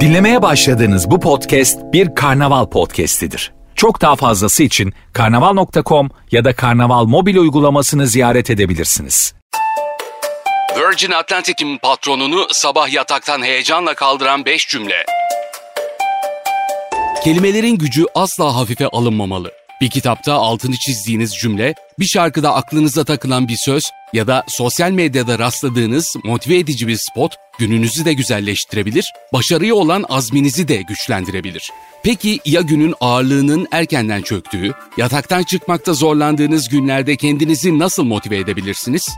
Dinlemeye başladığınız bu podcast bir karnaval podcastidir. Çok daha fazlası için karnaval.com ya da karnaval mobil uygulamasını ziyaret edebilirsiniz. Virgin Atlantic'in patronunu sabah yataktan heyecanla kaldıran 5 cümle. Kelimelerin gücü asla hafife alınmamalı. Bir kitapta altını çizdiğiniz cümle, bir şarkıda aklınıza takılan bir söz ya da sosyal medyada rastladığınız motive edici bir spot gününüzü de güzelleştirebilir, başarıya olan azminizi de güçlendirebilir. Peki ya günün ağırlığının erkenden çöktüğü, yataktan çıkmakta zorlandığınız günlerde kendinizi nasıl motive edebilirsiniz?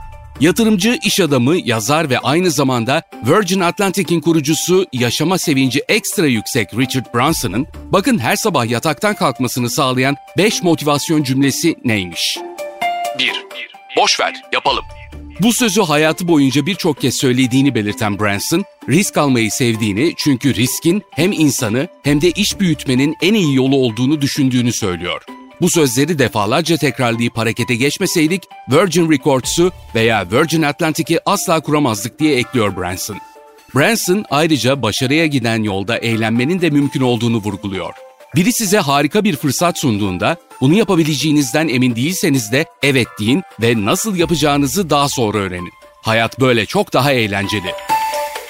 Yatırımcı, iş adamı, yazar ve aynı zamanda Virgin Atlantic'in kurucusu yaşama sevinci ekstra yüksek Richard Branson'ın bakın her sabah yataktan kalkmasını sağlayan 5 motivasyon cümlesi neymiş? 1. Boş ver, yapalım. Bu sözü hayatı boyunca birçok kez söylediğini belirten Branson, risk almayı sevdiğini çünkü riskin hem insanı hem de iş büyütmenin en iyi yolu olduğunu düşündüğünü söylüyor. Bu sözleri defalarca tekrarlayıp harekete geçmeseydik Virgin Records'u veya Virgin Atlantic'i asla kuramazdık diye ekliyor Branson. Branson ayrıca başarıya giden yolda eğlenmenin de mümkün olduğunu vurguluyor. Biri size harika bir fırsat sunduğunda bunu yapabileceğinizden emin değilseniz de evet deyin ve nasıl yapacağınızı daha sonra öğrenin. Hayat böyle çok daha eğlenceli.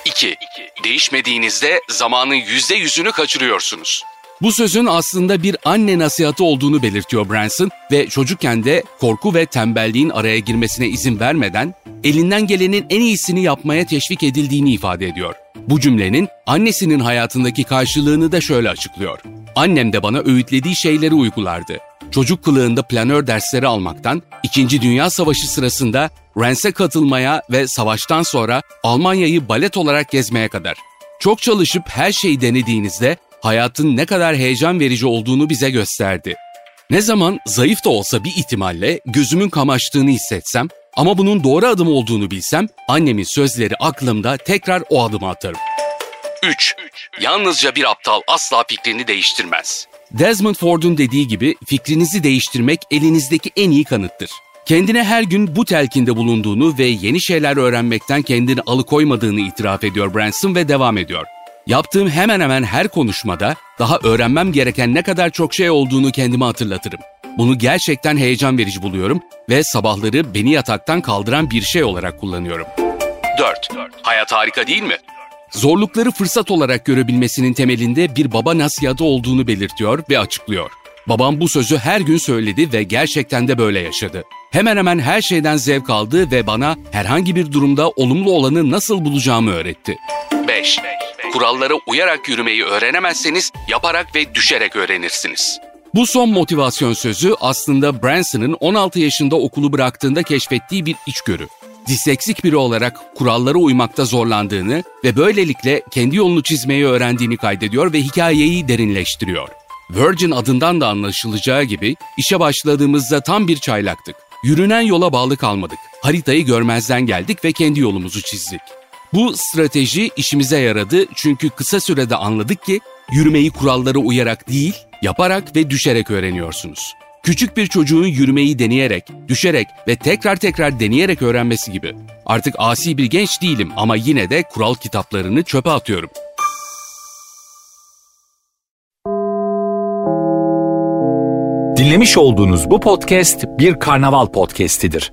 2. Değişmediğinizde zamanın %100'ünü kaçırıyorsunuz. Bu sözün aslında bir anne nasihatı olduğunu belirtiyor Branson ve çocukken de korku ve tembelliğin araya girmesine izin vermeden elinden gelenin en iyisini yapmaya teşvik edildiğini ifade ediyor. Bu cümlenin annesinin hayatındaki karşılığını da şöyle açıklıyor. Annem de bana öğütlediği şeyleri uygulardı. Çocuk kılığında planör dersleri almaktan, İkinci Dünya Savaşı sırasında Rens'e katılmaya ve savaştan sonra Almanya'yı balet olarak gezmeye kadar. Çok çalışıp her şeyi denediğinizde hayatın ne kadar heyecan verici olduğunu bize gösterdi. Ne zaman zayıf da olsa bir ihtimalle gözümün kamaştığını hissetsem ama bunun doğru adım olduğunu bilsem annemin sözleri aklımda tekrar o adımı atarım. 3. Yalnızca bir aptal asla fikrini değiştirmez. Desmond Ford'un dediği gibi fikrinizi değiştirmek elinizdeki en iyi kanıttır. Kendine her gün bu telkinde bulunduğunu ve yeni şeyler öğrenmekten kendini alıkoymadığını itiraf ediyor Branson ve devam ediyor. Yaptığım hemen hemen her konuşmada daha öğrenmem gereken ne kadar çok şey olduğunu kendime hatırlatırım. Bunu gerçekten heyecan verici buluyorum ve sabahları beni yataktan kaldıran bir şey olarak kullanıyorum. 4. Hayat harika değil mi? Zorlukları fırsat olarak görebilmesinin temelinde bir baba nasihatı olduğunu belirtiyor ve açıklıyor. Babam bu sözü her gün söyledi ve gerçekten de böyle yaşadı. Hemen hemen her şeyden zevk aldı ve bana herhangi bir durumda olumlu olanı nasıl bulacağımı öğretti. 5. Kurallara uyarak yürümeyi öğrenemezseniz yaparak ve düşerek öğrenirsiniz. Bu son motivasyon sözü aslında Branson'ın 16 yaşında okulu bıraktığında keşfettiği bir içgörü. Disleksik biri olarak kurallara uymakta zorlandığını ve böylelikle kendi yolunu çizmeyi öğrendiğini kaydediyor ve hikayeyi derinleştiriyor. Virgin adından da anlaşılacağı gibi işe başladığımızda tam bir çaylaktık. Yürünen yola bağlı kalmadık. Haritayı görmezden geldik ve kendi yolumuzu çizdik. Bu strateji işimize yaradı çünkü kısa sürede anladık ki yürümeyi kurallara uyarak değil, yaparak ve düşerek öğreniyorsunuz. Küçük bir çocuğun yürümeyi deneyerek, düşerek ve tekrar tekrar deneyerek öğrenmesi gibi. Artık asi bir genç değilim ama yine de kural kitaplarını çöpe atıyorum. Dinlemiş olduğunuz bu podcast bir karnaval podcastidir.